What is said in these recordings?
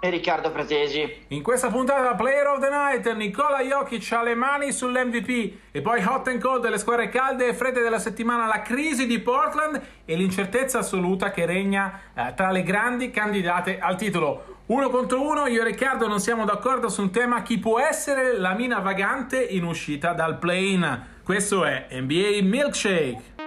e Riccardo Fratesi. In questa puntata Player of the Night, Nicola Jokic ha le mani sull'MVP e poi hot and cold delle squadre calde e fredde della settimana, la crisi di Portland e l'incertezza assoluta che regna eh, tra le grandi candidate al titolo. Uno contro uno, io e Riccardo non siamo d'accordo su un tema chi può essere la mina vagante in uscita dal play-in. Questo è NBA Milkshake.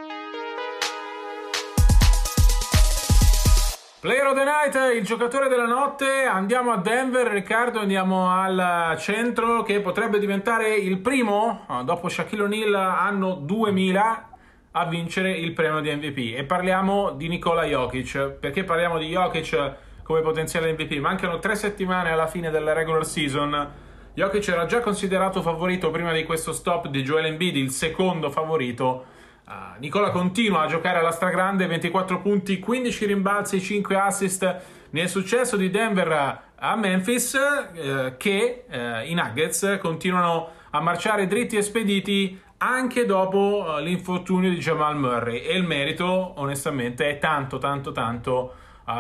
Player of the Night, il giocatore della notte, andiamo a Denver, Riccardo, andiamo al centro che potrebbe diventare il primo, ah, dopo Shaquille O'Neal anno 2000, a vincere il premio di MVP. E parliamo di Nikola Jokic. Perché parliamo di Jokic come potenziale MVP? Mancano tre settimane alla fine della regular season. Jokic era già considerato favorito prima di questo stop di Joel Embiid, il secondo favorito Uh, Nicola continua a giocare alla stragrande, 24 punti, 15 rimbalzi, 5 assist nel successo di Denver a Memphis uh, che uh, i Nuggets continuano a marciare dritti e spediti anche dopo l'infortunio di Jamal Murray. E il merito onestamente è tanto tanto tanto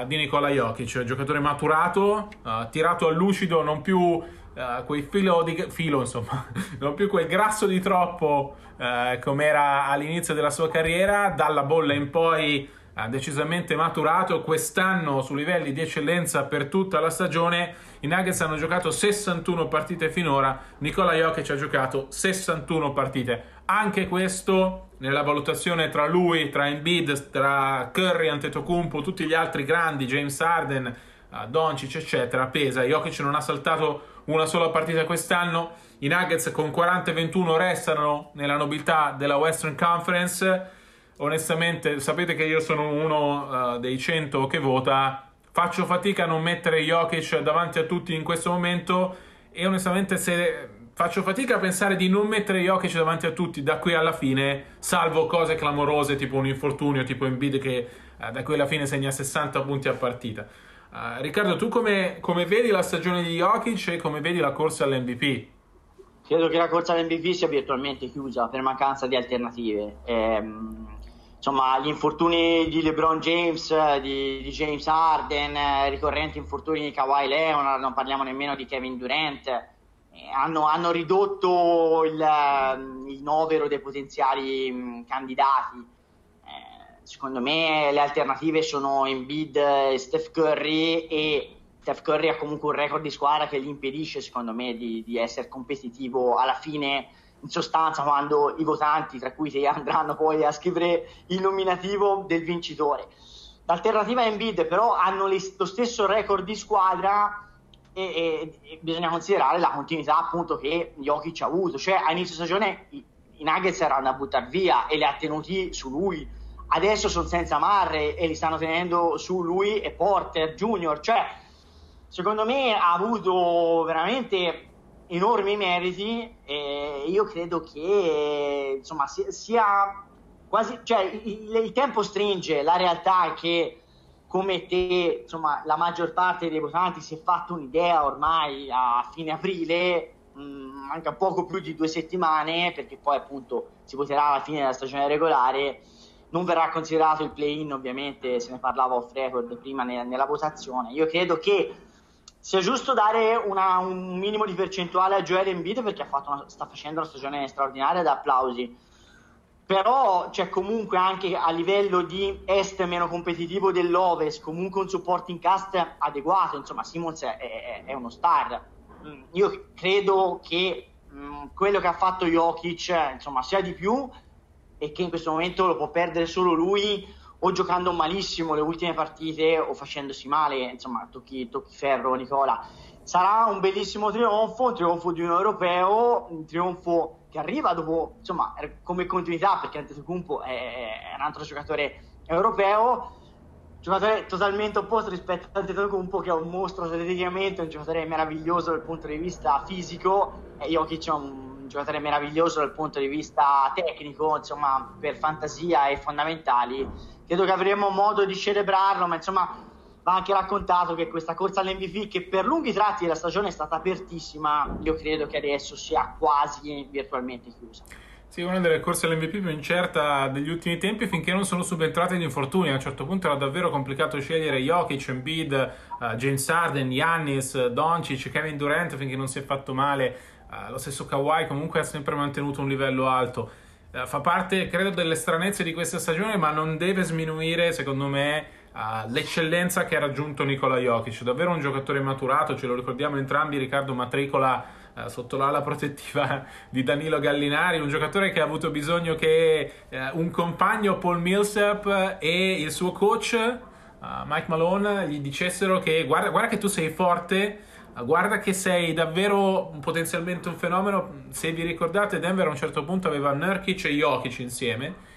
di Nicola Jokic, giocatore maturato, tirato a lucido, non più Uh, quei filo di filo, insomma, non più quel grasso di troppo uh, come era all'inizio della sua carriera, dalla bolla in poi ha decisamente maturato. Quest'anno su livelli di eccellenza per tutta la stagione. I Nuggets hanno giocato 61 partite finora. Nicola Jokic ha giocato 61 partite. Anche questo nella valutazione tra lui, tra Embiid, tra Curry, Antetokounmpo, tutti gli altri grandi, James Harden, uh, Doncic, eccetera, pesa. Jokic non ha saltato una sola partita quest'anno. I Nuggets con 40-21 restano nella nobiltà della Western Conference. Onestamente, sapete che io sono uno uh, dei 100 che vota. Faccio fatica a non mettere Jokic davanti a tutti in questo momento e onestamente se faccio fatica a pensare di non mettere Jokic davanti a tutti da qui alla fine, salvo cose clamorose tipo un infortunio, tipo Embiid che uh, da qui alla fine segna 60 punti a partita. Uh, Riccardo, tu come, come, vedi la stagione di Jokic e come vedi la corsa all'MVP? Credo che la corsa all'MVP sia virtualmente chiusa per mancanza di alternative. Ehm, insomma, gli infortuni di LeBron James, di, di James Harden, eh, ricorrenti infortuni di Kawhi Leonard, non parliamo nemmeno di Kevin Durant, eh, hanno, hanno, ridotto il, il, novero dei potenziali mh, candidati. Secondo me le alternative sono Embiid e Steph Curry e Steph Curry ha comunque un record di squadra che gli impedisce secondo me di, di essere competitivo alla fine in sostanza quando i votanti tra cui te andranno poi a scrivere il nominativo del vincitore. L'alternativa è Embiid però hanno lo stesso record di squadra e, e, bisogna considerare la continuità appunto che Jokic ha avuto. Cioè a inizio stagione i, i Nuggets erano da buttare via e li ha tenuti su lui. Adesso sono senza Marre e li stanno tenendo su lui e Porter Junior, cioè secondo me ha avuto veramente enormi meriti e io credo che insomma sia, quasi, cioè il, il, tempo stringe, la realtà è che come te, insomma, la maggior parte dei votanti si è fatto un'idea ormai a fine aprile, mh, mm, manca poco più di due settimane, perché poi appunto si voterà alla fine della stagione regolare non verrà considerato il play-in, ovviamente se ne parlava off record prima nella, nella votazione. Io credo che sia giusto dare una, un minimo di percentuale a Joel Embiid perché una, sta facendo una stagione straordinaria da applausi. Però c'è comunque anche a livello di est meno competitivo dell'Ovest, comunque un supporting cast adeguato. Insomma, Simons è, è, è uno star. Mm, io credo che mh, mm, quello che ha fatto Jokic insomma, sia di più e che in questo momento lo può perdere solo lui o giocando malissimo le ultime partite o facendosi male, insomma, tocchi, tocchi ferro Nicola. Sarà un bellissimo trionfo, un trionfo di un europeo, un trionfo che arriva dopo, insomma, come continuità, perché Antetokounmpo è, è un altro giocatore europeo, giocatore totalmente opposto rispetto a Antetokounmpo che è un mostro atleticamente, un giocatore meraviglioso dal punto di vista fisico e Jokic è un giocatore meraviglioso dal punto di vista tecnico, insomma, per fantasia e fondamentali. Credo che avremo modo di celebrarlo, ma insomma va anche raccontato che questa corsa all'MVP che per lunghi tratti della stagione è stata apertissima, io credo che adesso sia quasi virtualmente chiusa. Sì, una delle corse all'MVP più incerta degli ultimi tempi finché non sono subentrati gli infortuni. A un certo punto era davvero complicato scegliere Jokic, Embiid, uh, James Harden, Giannis, Doncic, Kevin Durant finché non si è fatto male. Uh, lo stesso Kawhi comunque ha sempre mantenuto un livello alto. Uh, fa parte, credo, delle stranezze di questa stagione, ma non deve sminuire, secondo me, l'eccellenza che ha raggiunto Nikola Jokic. Davvero un giocatore maturato, ce lo ricordiamo entrambi, Riccardo Matricola eh, sotto l'ala protettiva di Danilo Gallinari, un giocatore che ha avuto bisogno che eh, un compagno Paul Millsap e il suo coach uh, Mike Malone gli dicessero che guarda, guarda che tu sei forte, uh, guarda che sei davvero potenzialmente un fenomeno. Se vi ricordate, Denver a un certo punto aveva Nurkic e Jokic insieme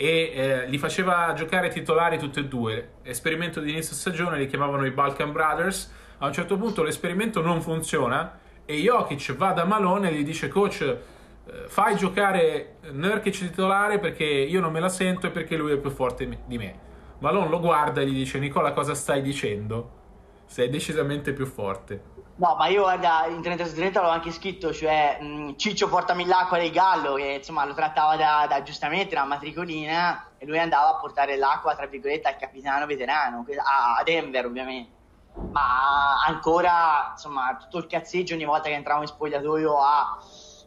e eh, li faceva giocare titolari tutti e due. Esperimento di inizio stagione li chiamavano i Balkan Brothers. A un certo punto l'esperimento non funziona e Jokic va da Malone e gli dice coach eh, fai giocare Nurkic titolare perché io non me la sento e perché lui è più forte di me. Malone lo guarda e gli dice Nicola cosa stai dicendo? Sei decisamente più forte. No, ma io guarda, in 30 su 30 l'ho anche scritto, cioè mh, Ciccio portami l'acqua del gallo, che insomma lo trattava da, da giustamente una matricolina e lui andava a portare l'acqua, tra virgolette, al capitano veterano, a Denver ovviamente. Ma ancora insomma tutto il cazzeggio ogni volta che entravo in spogliatoio a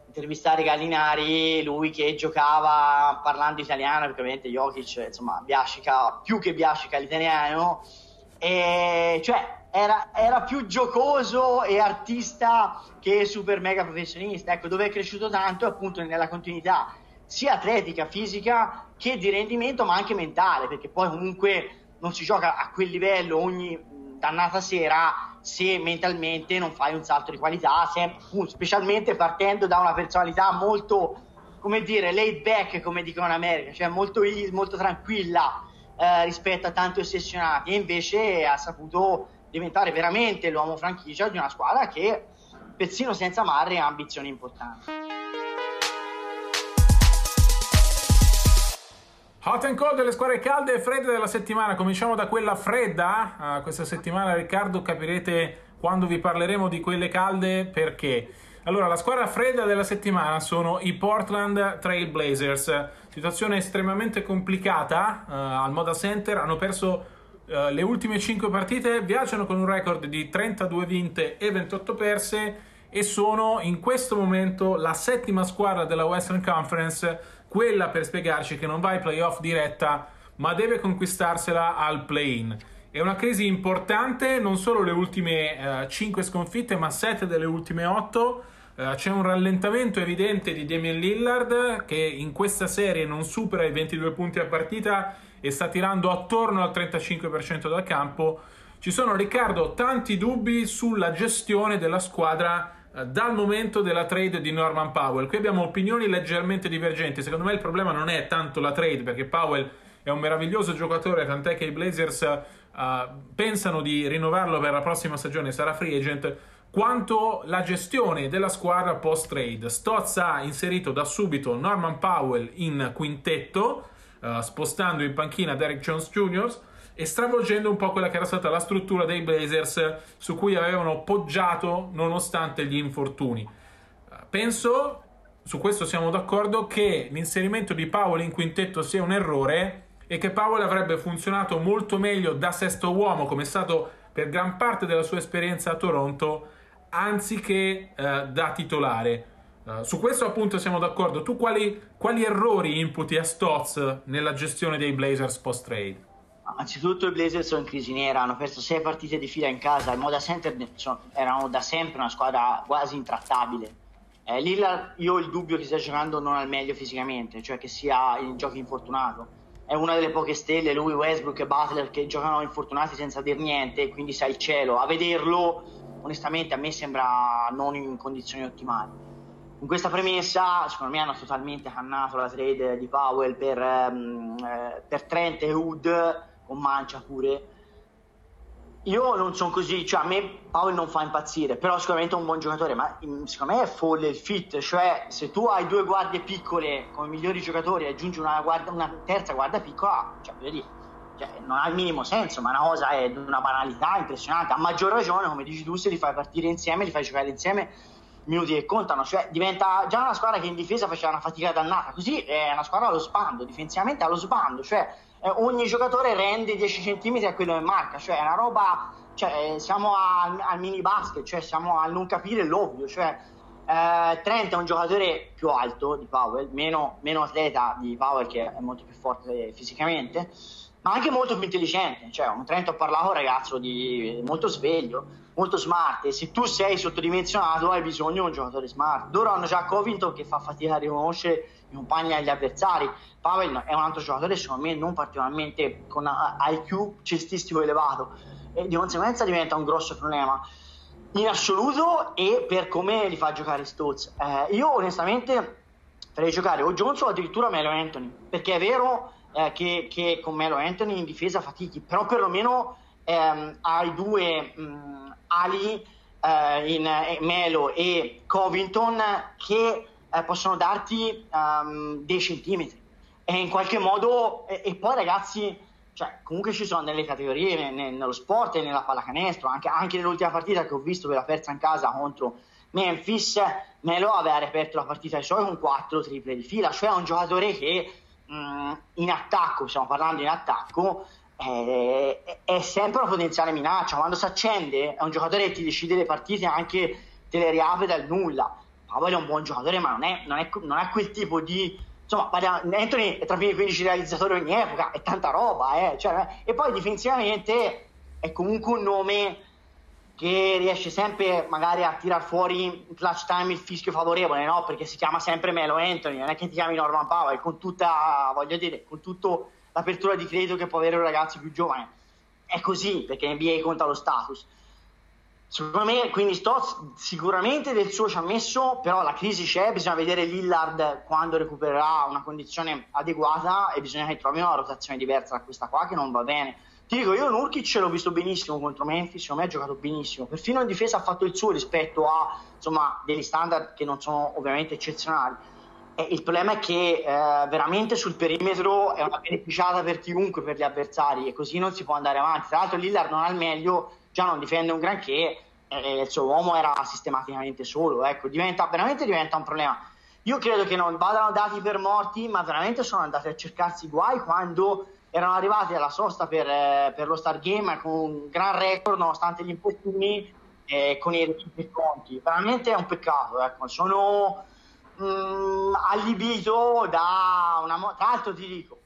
intervistare Gallinari, lui che giocava parlando italiano, perché ovviamente Jokic insomma biascica, più che biascica l'italiano, e cioè era, era, più giocoso e artista che super mega professionista, ecco dove è cresciuto tanto appunto nella continuità sia atletica, fisica che di rendimento ma anche mentale, perché poi comunque non si gioca a quel livello ogni dannata sera se mentalmente non fai un salto di qualità, se, specialmente partendo da una personalità molto, come dire, laid back, come dicono in America, cioè molto, molto tranquilla eh, rispetto a tanti ossessionati, e invece ha saputo diventare veramente l'uomo franchigia di una squadra che, persino senza Marri, ha ambizioni importanti. Hot and cold delle squadre calde e fredde della settimana. Cominciamo da quella fredda. Uh, questa settimana, Riccardo, capirete quando vi parleremo di quelle calde perché. Allora, la squadra fredda della settimana sono i Portland Trail Blazers. Situazione estremamente complicata uh, al Moda Center. Hanno perso uh, le ultime 5 partite, viaggiano con un record di 32 vinte e 28 perse e sono in questo momento la settima squadra della Western Conference quella per spiegarci che non va ai playoff diretta, ma deve conquistarsela al play-in. È una crisi importante, non solo le ultime eh, 5 sconfitte, ma 7 delle ultime 8. Eh, c'è un rallentamento evidente di Damian Lillard che in questa serie non supera i 22 punti a partita e sta tirando attorno al 35% dal campo. Ci sono, Riccardo, tanti dubbi sulla gestione della squadra eh, dal momento della trade di Norman Powell. Qui abbiamo opinioni leggermente divergenti. Secondo me il problema non è tanto la trade, perché Powell è un meraviglioso giocatore, tant'è che i Blazers uh, pensano di rinnovarlo per la prossima stagione, sarà free agent, quanto la gestione della squadra post trade. Stotz ha inserito da subito Norman Powell in quintetto, uh, spostando in panchina Derek Jones Jr e stravolgendo un po' quella che era stata la struttura dei Blazers su cui avevano poggiato nonostante gli infortuni. Penso, su questo siamo d'accordo, che l'inserimento di Powell in quintetto sia un errore e che Powell avrebbe funzionato molto meglio da sesto uomo, come è stato per gran parte della sua esperienza a Toronto, anziché eh, da titolare. Uh, su questo appunto siamo d'accordo. Tu quali, quali errori imputi a Stotz nella gestione dei Blazers post-trade? Anzitutto i Blazers sono in crisi nera, hanno perso sei partite di fila in casa, il Moda Center erano da sempre una squadra quasi intrattabile. Eh, Lillard, io ho il dubbio che stia giocando non al meglio fisicamente, cioè che sia in giochi infortunato. è una delle poche stelle, lui, Westbrook e Butler, che giocano infortunati senza dir niente, quindi sai il cielo. A vederlo, onestamente, a me sembra non in condizioni ottimali. Con questa premessa, secondo me hanno totalmente cannato la trade di Powell per, um, per Trent e Hood, con Mancia pure. Io non sono così, cioè a me Paolo non fa impazzire, però sicuramente è un buon giocatore, ma secondo me è folle il fit, cioè se tu hai due guardie piccole come migliori giocatori e aggiungi una, guardia, una, terza guardia piccola, cioè, dire, cioè, non ha il minimo senso, ma una cosa è una banalità impressionante, a maggior ragione, come dici tu, se li fai partire insieme, li fai giocare insieme, minuti che contano, cioè diventa già una squadra che in difesa faceva una fatica dannata, così è una squadra allo sbando, difensivamente allo sbando, cioè eh, ogni giocatore rende 10 cm a quello che marca, cioè è una roba, cioè, siamo al, al, mini basket, cioè siamo a non capire l'ovvio, cioè eh, Trent è un giocatore più alto di Powell, meno, meno atleta di Powell che è molto più forte fisicamente, ma anche molto più intelligente, cioè un Trent ho parlato ragazzo di molto sveglio, molto smart e se tu sei sottodimensionato hai bisogno di un giocatore smart. Loro hanno già Covington che fa fatica a riconoscere i compagni agli avversari. Pavel è un altro giocatore, secondo me, non particolarmente con IQ cestistico elevato e di conseguenza diventa un grosso problema in assoluto e per come li fa giocare Stolz. Eh, io onestamente farei giocare o Jones o addirittura Melo Anthony, perché è vero eh, che, che, con Melo Anthony in difesa fatichi, però perlomeno ehm, hai due mh, ali eh, in eh, Melo e Covington che eh, possono darti um, dei centimetri e in qualche modo e, e, poi ragazzi cioè, comunque ci sono delle categorie ne, nello sport e nella pallacanestro anche, anche nell'ultima partita che ho visto quella persa in casa contro Memphis Melo aveva reperto la partita ai suoi con quattro triple di fila cioè un giocatore che mh, mm, in attacco stiamo parlando in attacco è, è sempre una potenziale minaccia quando si accende è un giocatore che ti decide le partite anche te le riapre dal nulla Powell è un buon giocatore, ma non è, non è, non è quel tipo di. Insomma, Anthony è tra i primi 15 realizzatori ogni epoca, è tanta roba, eh. cioè, e poi difensivamente è comunque un nome che riesce sempre magari a tirar fuori in clutch time il fischio favorevole, no? Perché si chiama sempre Melo Anthony, non è che ti chiami Norman Powell, con tutta, voglio dire, con tutta l'apertura di credito che può avere un ragazzo più giovane. È così, perché NBA conta lo status. Secondo me, quindi sto sicuramente del suo ci ha messo, però la crisi c'è, bisogna vedere Lillard quando recupererà una condizione adeguata e bisogna che trovi una rotazione diversa da questa qua che non va bene. Ti dico, io Nurkic l'ho visto benissimo contro Memphis, secondo me ha giocato benissimo, perfino in difesa ha fatto il suo rispetto a insomma, degli standard che non sono ovviamente eccezionali. E il problema è che eh, veramente sul perimetro è una beneficiata per chiunque, per gli avversari, e così non si può andare avanti. Tra l'altro Lillard non ha il meglio già non difende un granché e il suo uomo era sistematicamente solo, ecco, diventa, veramente diventa un problema. Io credo che non vadano dati per morti, ma veramente sono andati a cercarsi guai quando erano arrivati alla sosta per, eh, per lo Star Game con un gran record nonostante gli infortuni e con i conti. Veramente è un peccato, ecco. sono mh, mm, allibito da una... Tra l'altro ti dico,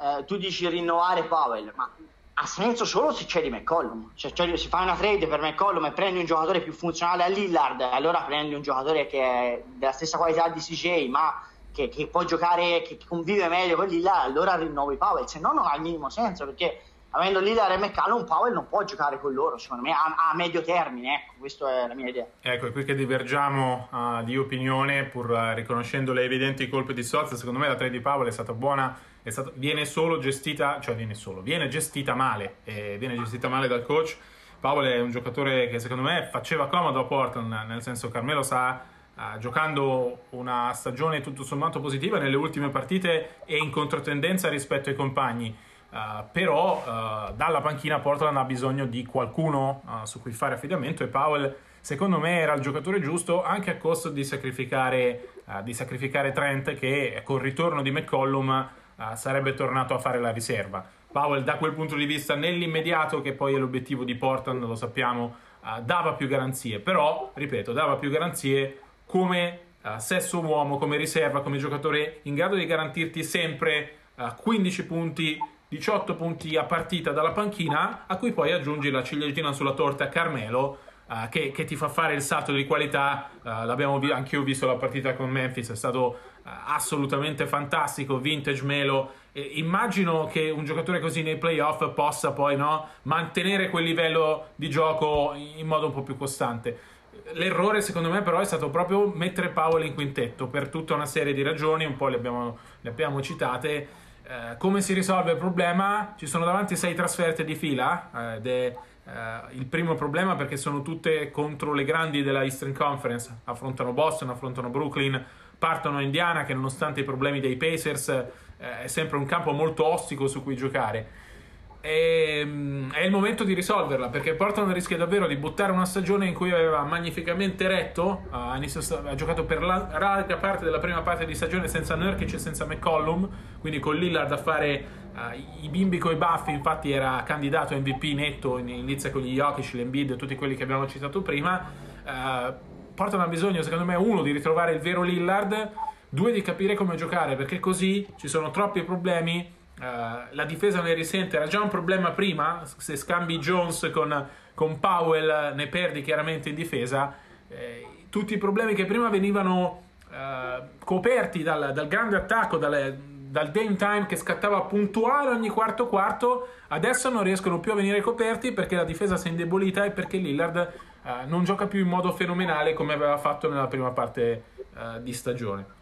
eh, tu dici rinnovare Powell, ma ha senso solo se c'è di McCollum. Cioè, cioè, se fai una trade per McCollum e prendi un giocatore più funzionale a Lillard, allora prendi un giocatore che è della stessa qualità di CJ, ma che, che può giocare, che convive meglio con Lillard, allora rinnovi Powell. Se no, non ha il minimo senso perché avendo Lillard e McCallum, Powell non può giocare con loro, secondo me, a, a medio termine. Ecco, questa è la mia idea. Ecco, è qui che divergiamo uh, di opinione, pur uh, riconoscendo le evidenti colpe di Soz. Secondo me la trade di Powell è stata buona, è stato, viene solo gestita, cioè viene solo, viene gestita male, e viene gestita male dal coach. Powell è un giocatore che secondo me faceva comodo a Portland, nel senso Carmelo sta Uh, giocando una stagione tutto sommato positiva nelle ultime partite e in controtendenza rispetto ai compagni. Uh, però uh, dalla panchina Portland ha bisogno di qualcuno uh, su cui fare affidamento e Powell secondo me era il giocatore giusto anche a costo di sacrificare, di sacrificare Trent che col ritorno di McCollum sarebbe tornato a fare la riserva. Powell da quel punto di vista nell'immediato che poi è l'obiettivo di Portland lo sappiamo dava più garanzie però ripeto dava più garanzie come sesso uomo come riserva come giocatore in grado di garantirti sempre 15 punti 18 punti a partita dalla panchina, a cui poi aggiungi la ciliegina sulla torta Carmelo, uh, che, che, ti fa fare il salto di qualità. Uh, l'abbiamo vi- anche io visto la partita con Memphis, è stato assolutamente fantastico, vintage Melo. E immagino che un giocatore così nei playoff possa poi no, mantenere quel livello di gioco in modo un po' più costante. L'errore secondo me però è stato proprio mettere Powell in quintetto per tutta una serie di ragioni, un po' le abbiamo, le abbiamo citate. Eh, come si risolve il problema? Ci sono davanti sei trasferte di fila eh, ed è eh, il primo problema perché sono tutte contro le grandi della Eastern Conference, affrontano Boston, affrontano Brooklyn, partono Indiana che nonostante i problemi dei Pacers eh, è sempre un campo molto ostico su cui giocare. E, è il momento di risolverla perché Portland rischia davvero di buttare una stagione in cui aveva magnificamente retto. Ha, ha giocato per la larga parte della prima parte di stagione senza Nurkic e senza McCollum, quindi con Lillard a fare uh, i bimbi coi baffi. Infatti, era candidato MVP netto. Inizia con gli Jokic, l'Embiid tutti quelli che abbiamo citato prima. Uh, Portland ha bisogno, secondo me, uno di ritrovare il vero Lillard, due di capire come giocare perché così ci sono troppi problemi Uh, la difesa ne risente, era già un problema prima, se scambi Jones con, con Powell ne perdi chiaramente in difesa, eh, tutti i problemi che prima venivano uh, coperti dal, dal, grande attacco, dal, dal Dame Time che scattava puntuale ogni quarto quarto, adesso non riescono più a venire coperti perché la difesa si è indebolita e perché Lillard uh, non gioca più in modo fenomenale come aveva fatto nella prima parte di stagione.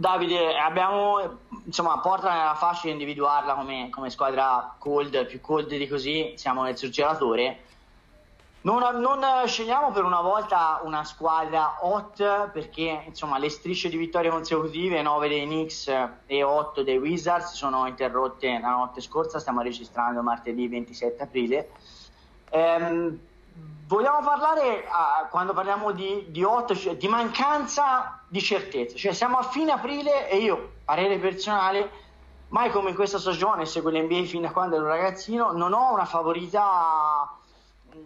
Davide, abbiamo insomma Portland era facile individuarla come, come, squadra cold, più cold di così, siamo nel surgelatore. Non, non, scegliamo per una volta una squadra hot perché insomma le strisce di vittorie consecutive, 9 dei Knicks e 8 dei Wizards, sono interrotte la notte scorsa, stiamo registrando martedì 27 aprile. Ehm, vogliamo parlare, uh, quando parliamo di, di 8, cioè di mancanza di certezza. Cioè siamo a fine aprile e io, parere personale, mai come in questa stagione, seguo l'NBA fin da quando ero ragazzino, non ho una favorita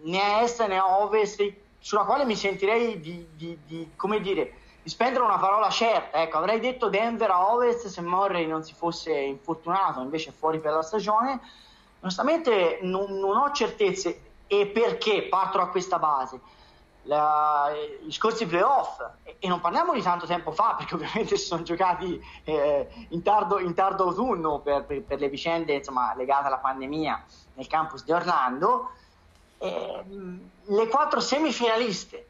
né a est né a ovest sulla quale mi sentirei di, di, di, come dire, di spendere una parola certa. Ecco, avrei detto Denver a ovest se Murray non si fosse infortunato, invece è fuori per la stagione. Onestamente non, non ho certezze e perché parto da questa base? La, gli scorsi playoff e, e, non parliamo di tanto tempo fa perché ovviamente si sono giocati eh, in, tardo, in, tardo, autunno per, per, per, le vicende insomma, legate alla pandemia nel campus di Orlando eh, le quattro semifinaliste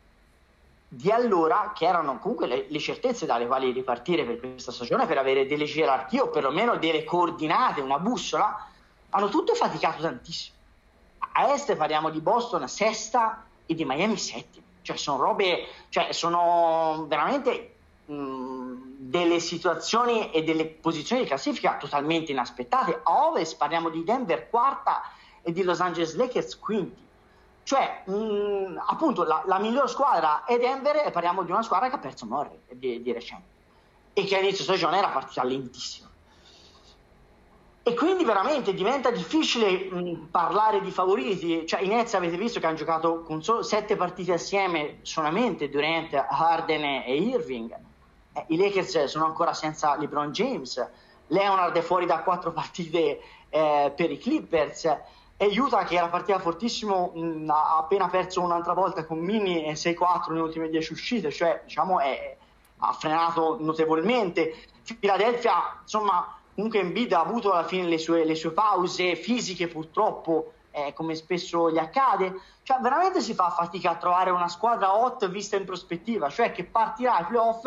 di allora che erano comunque le, le, certezze dalle quali ripartire per questa stagione per avere delle gerarchie o perlomeno delle coordinate, una bussola hanno tutte faticato tantissimo a est parliamo di Boston sesta e di Miami settima. Cioè sono robe, cioè sono veramente delle situazioni e delle posizioni di classifica totalmente inaspettate. A ovest parliamo di Denver quarta e di Los Angeles Lakers quinti. Cioè, mh, appunto, la, la miglior squadra è Denver e parliamo di una squadra che ha perso Murray di, di recente e che all'inizio stagione era partita lentissima. E quindi veramente diventa difficile mh, parlare di favoriti. Cioè, i Nets avete visto che hanno giocato con solo sette partite assieme solamente Durant, Harden e Irving. Eh, I Lakers sono ancora senza LeBron James. Leonard è fuori da quattro partite eh, per i Clippers. E Utah, che era partita fortissimo, mh, ha appena perso un'altra volta con Mini e 6-4 nelle ultime 10 uscite. Cioè, diciamo, è, ha frenato notevolmente. Philadelphia, insomma comunque Embiid ha avuto alla fine le sue, le sue pause fisiche purtroppo eh, come spesso gli accade. Cioè veramente si fa fatica a trovare una squadra hot vista in prospettiva cioè che partirà ai playoff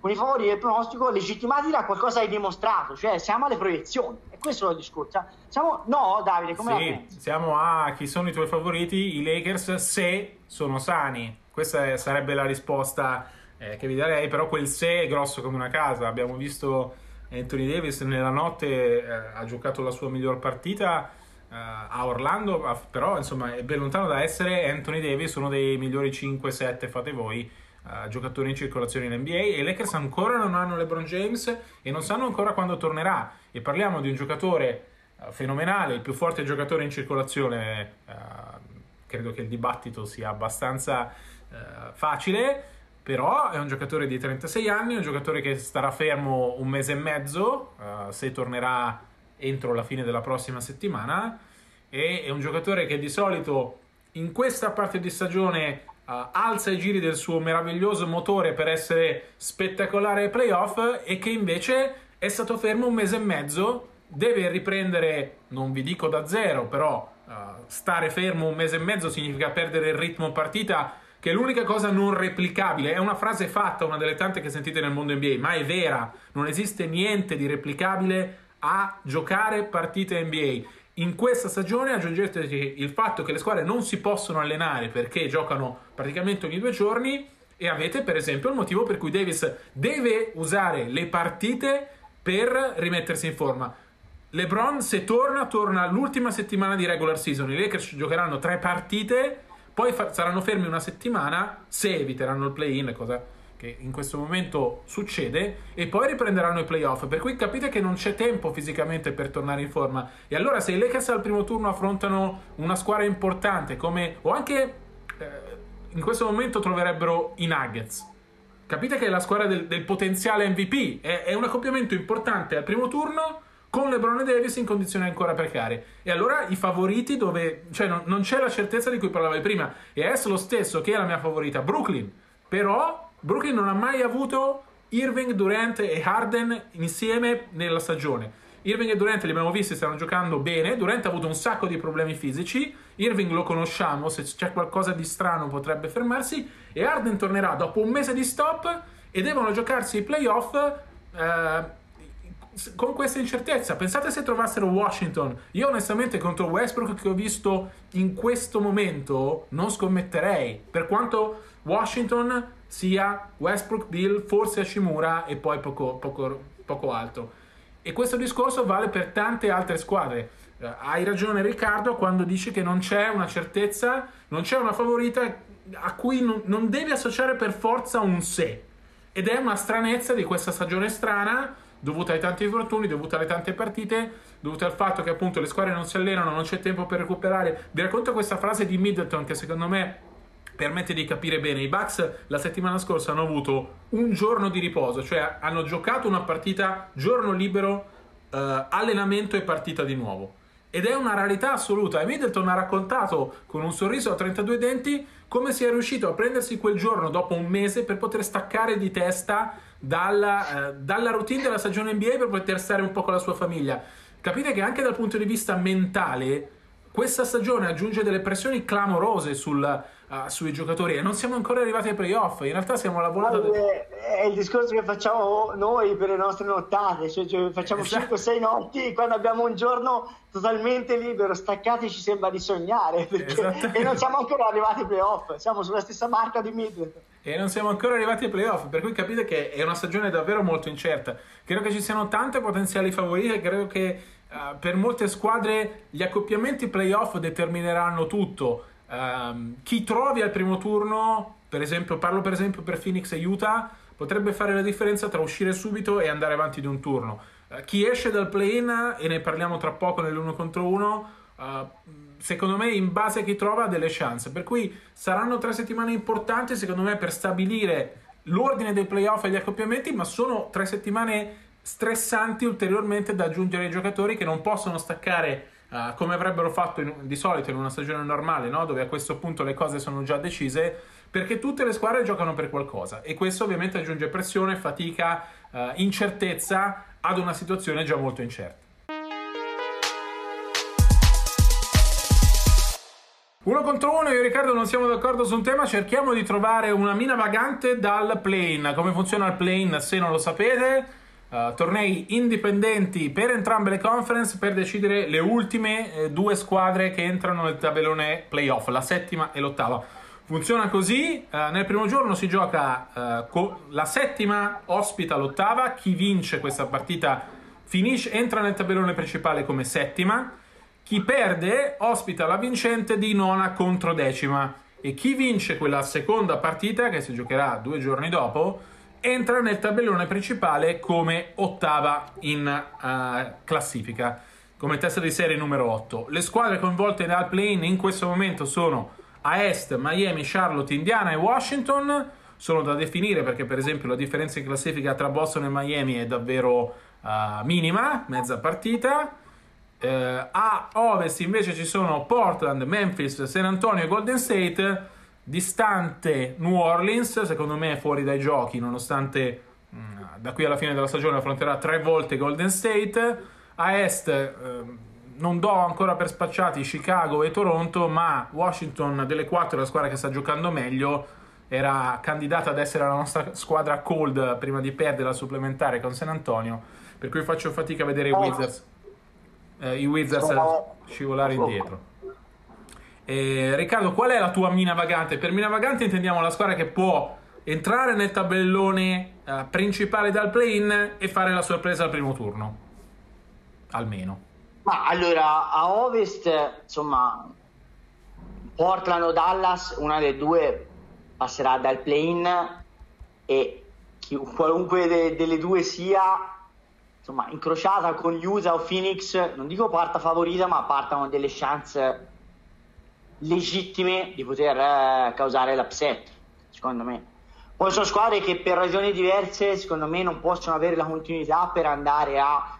con i favori del pronostico legittimati da qualcosa hai dimostrato cioè siamo alle proiezioni. E questo è il discorso. Siamo, no Davide come sì, la pensi? siamo a chi sono i tuoi favoriti? I Lakers se sono sani. Questa sarebbe la risposta eh, che vi darei però quel se è grosso come una casa. Abbiamo visto Anthony Davis nella notte eh, ha giocato la sua miglior partita eh, a Orlando, però insomma è ben lontano da essere. Anthony Davis uno dei migliori 5-7, fate voi, eh, giocatori in circolazione in NBA e i Lakers ancora non hanno LeBron James e non sanno ancora quando tornerà. E parliamo di un giocatore eh, fenomenale, il più forte giocatore in circolazione, eh, credo che il dibattito sia abbastanza eh, facile però è un giocatore di 36 anni, un giocatore che starà fermo un mese e mezzo, uh, se tornerà entro la fine della prossima settimana, e è un giocatore che di solito in questa parte di stagione uh, alza i giri del suo meraviglioso motore per essere spettacolare ai playoff e che invece è stato fermo un mese e mezzo, deve riprendere, non vi dico da zero, però uh, stare fermo un mese e mezzo significa perdere il ritmo partita che l'unica cosa non replicabile. È una frase fatta, una delle tante che sentite nel mondo NBA, ma è vera. Non esiste niente di replicabile a giocare partite NBA. In questa stagione aggiungete il fatto che le squadre non si possono allenare perché giocano praticamente ogni due giorni e avete per esempio il motivo per cui Davis deve usare le partite per rimettersi in forma. LeBron se torna, torna l'ultima settimana di regular season. I Lakers giocheranno tre partite, poi fa- saranno fermi una settimana se eviteranno il play-in, cosa che in questo momento succede, e poi riprenderanno i playoff. Per cui capite che non c'è tempo fisicamente per tornare in forma. E allora, se i Lakers al primo turno affrontano una squadra importante, come o anche eh, in questo momento troverebbero i Nuggets. Capite che è la squadra del, del potenziale MVP è, è un accoppiamento importante al primo turno con LeBron e Davis in condizioni ancora precarie. E allora i favoriti dove... cioè non, non c'è la certezza di cui parlavi prima. E adesso lo stesso che è la mia favorita, Brooklyn. Però Brooklyn non ha mai avuto Irving, Durant e Harden insieme nella stagione. Irving e Durant li abbiamo visti, stanno giocando bene. Durant ha avuto un sacco di problemi fisici. Irving lo conosciamo, se c'è qualcosa di strano potrebbe fermarsi. E Harden tornerà dopo un mese di stop e devono giocarsi i playoff eh, con questa incertezza. Pensate se trovassero Washington. Io onestamente contro Westbrook che ho visto in questo momento non scommetterei. Per quanto Washington sia Westbrook, Bill, forse Hashimura e poi poco, poco, poco altro. E questo discorso vale per tante altre squadre. Uh, hai ragione Riccardo quando dici che non c'è una certezza, non c'è una favorita a cui non, non devi associare per forza un se. Ed è una stranezza di questa stagione strana, dovuta ai tanti infortuni, dovuta alle tante partite, dovuta al fatto che appunto le squadre non si allenano, non c'è tempo per recuperare. Vi racconto questa frase di Middleton che secondo me permette di capire bene. I Bucks la settimana scorsa hanno avuto un giorno di riposo, cioè hanno giocato una partita giorno libero, eh, allenamento e partita di nuovo. Ed è una rarità assoluta. E Middleton ha raccontato con un sorriso a 32 denti come sia riuscito a prendersi quel giorno dopo un mese per poter staccare di testa dalla, eh, dalla routine della stagione NBA per poter stare un po' con la sua famiglia. Capite che anche dal punto di vista mentale questa stagione aggiunge delle pressioni clamorose sul, uh, sui giocatori e non siamo ancora arrivati ai playoff. In realtà siamo alla volata. È, è il discorso che facciamo noi per le nostre nottate, cioè, cioè facciamo esatto. 5-6 notti quando abbiamo un giorno totalmente libero, staccati, ci sembra di sognare perché... e non siamo ancora arrivati ai playoff. Siamo sulla stessa marca di Middleton. E non siamo ancora arrivati ai playoff, per cui capite che è una stagione davvero molto incerta. Credo che ci siano tante potenziali favorite, credo che uh, per molte squadre gli accoppiamenti playoff determineranno tutto. Um, chi trovi al primo turno, per esempio, parlo per esempio per Phoenix e Utah, potrebbe fare la differenza tra uscire subito e andare avanti di un turno. Uh, chi esce dal play-in, e ne parliamo tra poco nell'uno contro uno, uh, secondo me in base a chi trova ha delle chance. Per cui saranno tre settimane importanti, secondo me, per stabilire l'ordine dei playoff e gli accoppiamenti, ma sono tre settimane stressanti ulteriormente da aggiungere ai giocatori che non possono staccare uh, come avrebbero fatto in, di solito in una stagione normale, no? dove a questo punto le cose sono già decise, perché tutte le squadre giocano per qualcosa e questo ovviamente aggiunge pressione, fatica, uh, incertezza ad una situazione già molto incerta. Uno contro uno, io e Riccardo non siamo d'accordo su un tema, cerchiamo di trovare una mina vagante dal plane. Come funziona il plane se non lo sapete? Uh, tornei indipendenti per entrambe le conference per decidere le ultime eh, due squadre che entrano nel tabellone playoff, la settima e l'ottava. Funziona così, uh, nel primo giorno si gioca uh, co- la settima ospita l'ottava, chi vince questa partita finisce, entra nel tabellone principale come settima, chi perde ospita la vincente di nona contro decima e chi vince quella seconda partita che si giocherà due giorni dopo entra nel tabellone principale come ottava in uh, classifica, come testa di serie numero 8. Le squadre coinvolte dal play-in in questo momento sono a est Miami, Charlotte, Indiana e Washington. Sono da definire perché, per esempio, la differenza in classifica tra Boston e Miami è davvero uh, minima, mezza partita. Uh, a ovest invece ci sono Portland, Memphis, San Antonio e Golden State distante New Orleans, secondo me è fuori dai giochi, nonostante mm, da qui alla fine della stagione affronterà tre volte Golden State. A est eh, non do ancora per spacciati Chicago e Toronto, ma Washington delle quattro è la squadra che sta giocando meglio. Era candidata ad essere la nostra squadra cold prima di perdere la supplementare con San Antonio. Per cui faccio fatica a vedere i Wizards, eh, i Wizards scivolare indietro. Eh, Riccardo, qual è la tua mina vagante? Per mina vagante intendiamo la squadra che può entrare nel tabellone eh, principale dal play-in e fare la sorpresa al primo turno. Almeno. Ma allora, a ovest, insomma, Portland o Dallas, una delle due passerà dal play-in e chi, qualunque de, delle due sia, insomma, incrociata con Utah o Phoenix, non dico parta favorita, ma parta con delle chance legittime di poter eh, causare l'upset, secondo me. Poi sono squadre che per ragioni diverse, secondo me, non possono avere la continuità per andare a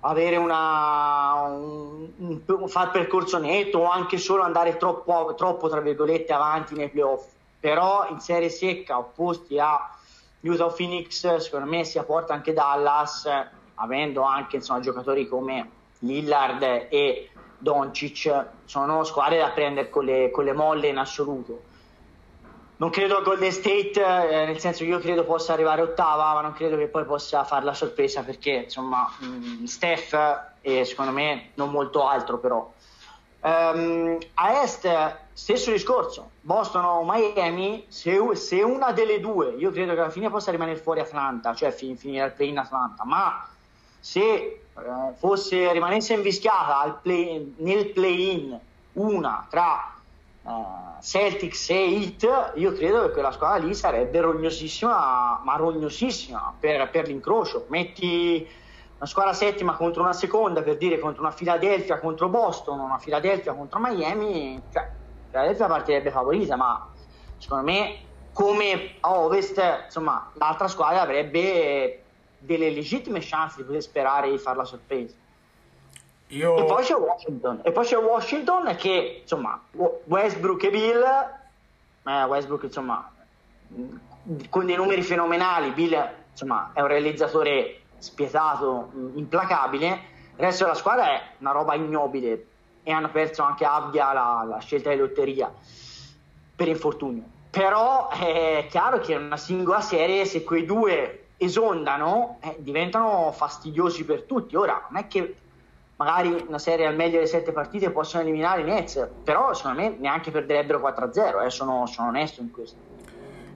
avere una, un, un, fare percorso netto o anche solo andare troppo, troppo, tra virgolette, avanti nei playoff. Però in serie secca, opposti a Utah Phoenix, secondo me si apporta anche Dallas, avendo anche insomma, giocatori come Lillard e Doncic sono squadre da prendere con le, con le molle in assoluto. Non credo a Golden State, eh, nel senso che io credo possa arrivare ottava, ma non credo che poi possa fare la sorpresa perché insomma mh, Steph e secondo me non molto altro però. Um, a est stesso discorso, Boston o Miami, se, se, una delle due, io credo che alla fine possa rimanere fuori Atlanta, cioè fin, finire al play in Atlanta, ma se eh, fosse, rimanesse invischiata play, nel play-in una tra uh, Celtics e Heat, io credo che quella squadra lì sarebbe rognosissima, ma rognosissima per, per l'incrocio. Metti una squadra settima contro una seconda, per dire contro una Philadelphia contro Boston, una Philadelphia contro Miami, cioè Philadelphia partirebbe favorita, ma secondo me come a Ovest, insomma, l'altra squadra avrebbe delle legittime chance di poter sperare di fare la sorpresa. Io... E poi c'è Washington, e poi c'è Washington che insomma Westbrook e Bill, eh, Westbrook insomma con dei numeri fenomenali, Bill insomma è un realizzatore spietato, implacabile, il resto della squadra è una roba ignobile e hanno perso anche Abdia la, la scelta di lotteria per infortunio. Però è chiaro che in una singola serie se quei due esondano, eh, diventano fastidiosi per tutti. Ora, non è che magari una serie al meglio delle sette partite possono eliminare i Nets, però secondo me neanche perderebbero 4-0, eh, sono, sono onesto in questo.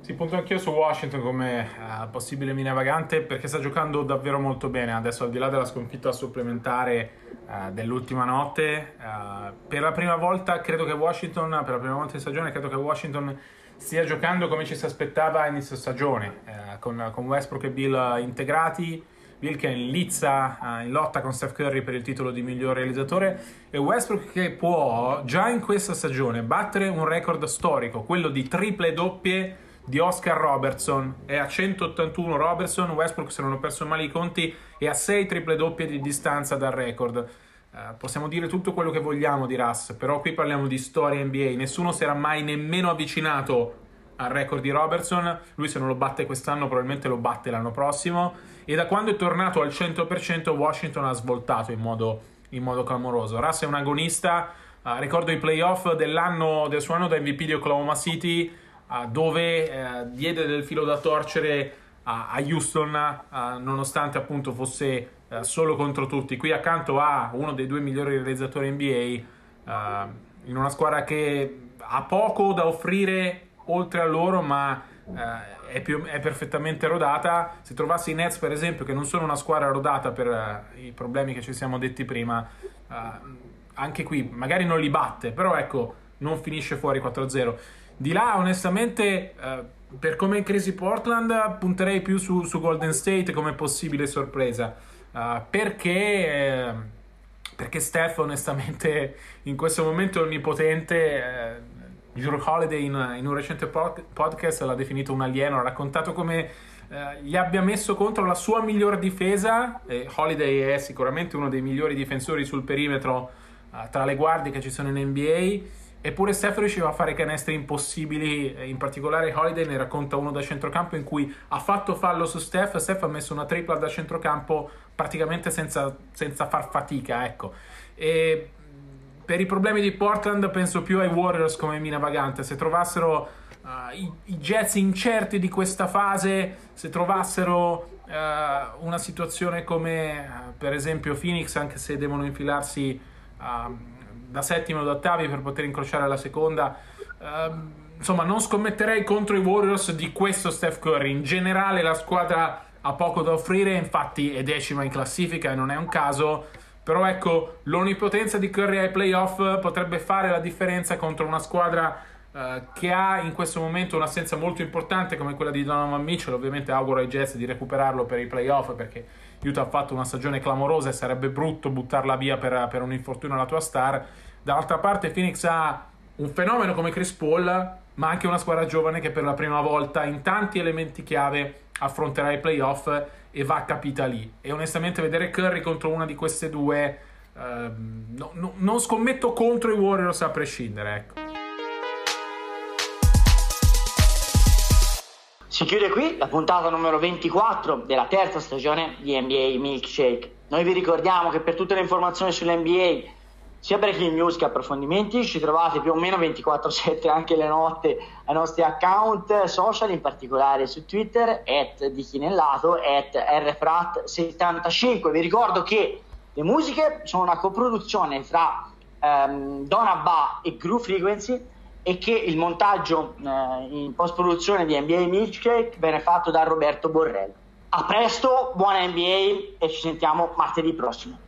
Sì, punto anch'io su Washington come uh, possibile mina vagante perché sta giocando davvero molto bene. Adesso, al di là della sconfitta supplementare uh, dell'ultima notte, uh, per la prima volta credo che Washington, per la prima volta in stagione, credo che Washington stia giocando come ci si aspettava inizio stagione, eh, con, con, Westbrook e Bill integrati, Bill che è in lizza, eh, in lotta con Steph Curry per il titolo di miglior realizzatore. E Westbrook che può già in questa stagione battere un record storico, quello di triple doppie di Oscar Robertson, è a 181 Robertson, Westbrook se non ho perso male i conti è a 6 triple doppie di distanza dal record. Uh, possiamo dire tutto quello che vogliamo di Russ, però qui parliamo di storia NBA. Nessuno si era mai nemmeno avvicinato al record di Robertson. Lui, se non lo batte quest'anno, probabilmente lo batte l'anno prossimo. E da quando è tornato al 100%, Washington ha svoltato in modo, in modo clamoroso. Russ è un agonista. Uh, ricordo i playoff del suo anno da MVP di Oklahoma City, uh, dove diede del filo da torcere a Houston, nonostante appunto fosse eh, solo contro tutti. Qui accanto a uno dei due migliori realizzatori NBA, eh, in una squadra che ha poco da offrire oltre a loro, ma eh, è, più, è, perfettamente rodata. Se trovassi i Nets, per esempio, che non sono una squadra rodata per i problemi che ci siamo detti prima, anche qui magari non li batte, però ecco, non finisce fuori 4-0. Di là, onestamente, eh, per come è in crisi Portland, punterei più su, su Golden State come possibile sorpresa. Uh, perché, uh, perché Steph onestamente in questo momento è onnipotente. Uh, Drew Holiday in, in, un recente pod- podcast l'ha definito un alieno, ha raccontato come uh, gli abbia messo contro la sua miglior difesa. E Holiday è sicuramente uno dei migliori difensori sul perimetro tra le guardie che ci sono in NBA. Eppure Steph riusciva a fare canestri impossibili, in particolare Holiday ne racconta uno da centrocampo in cui ha fatto fallo su Steph, Steph ha messo una tripla da centrocampo praticamente senza, senza far fatica, ecco. E per i problemi di Portland penso più ai Warriors come mina vagante, se trovassero uh, i, i Jets incerti di questa fase, se trovassero uh, una situazione come uh, per esempio Phoenix, anche se devono infilarsi da settimo o da ottavi per poter incrociare la seconda. Uh, insomma, non scommetterei contro i Warriors di questo Steph Curry. In generale, la squadra ha poco da offrire, infatti è decima in classifica e non è un caso. Però ecco, l'onipotenza di Curry ai playoff potrebbe fare la differenza contro una squadra uh, che ha in questo momento un'assenza molto importante come quella di Donovan Mitchell. Ovviamente auguro ai Jets di recuperarlo per i playoff perché Utah ha fatto una stagione clamorosa e sarebbe brutto buttarla via per, per un infortunio alla tua star. Dall'altra parte Phoenix ha un fenomeno come Chris Paul, ma anche una squadra giovane che per la prima volta in tanti elementi chiave affronterà i playoff e va capita lì. E onestamente vedere Curry contro una di queste due, eh, no, no, non scommetto contro i Warriors a prescindere. Ecco. Si chiude qui la puntata numero 24 della terza stagione di NBA Milkshake. Noi vi ricordiamo che per tutte le informazioni sull'NBA, sia breaking news che approfondimenti, ci trovate più o meno 24-7 anche le notte ai nostri account social, in particolare su Twitter, at di Chinellato, at rfrat75. Vi ricordo che le musiche sono una coproduzione tra um, Donabà e Groove Frequency e che il montaggio eh, in post produzione di NBA Milkshake viene fatto da Roberto Borrello. A presto, buona NBA e ci sentiamo martedì prossimo.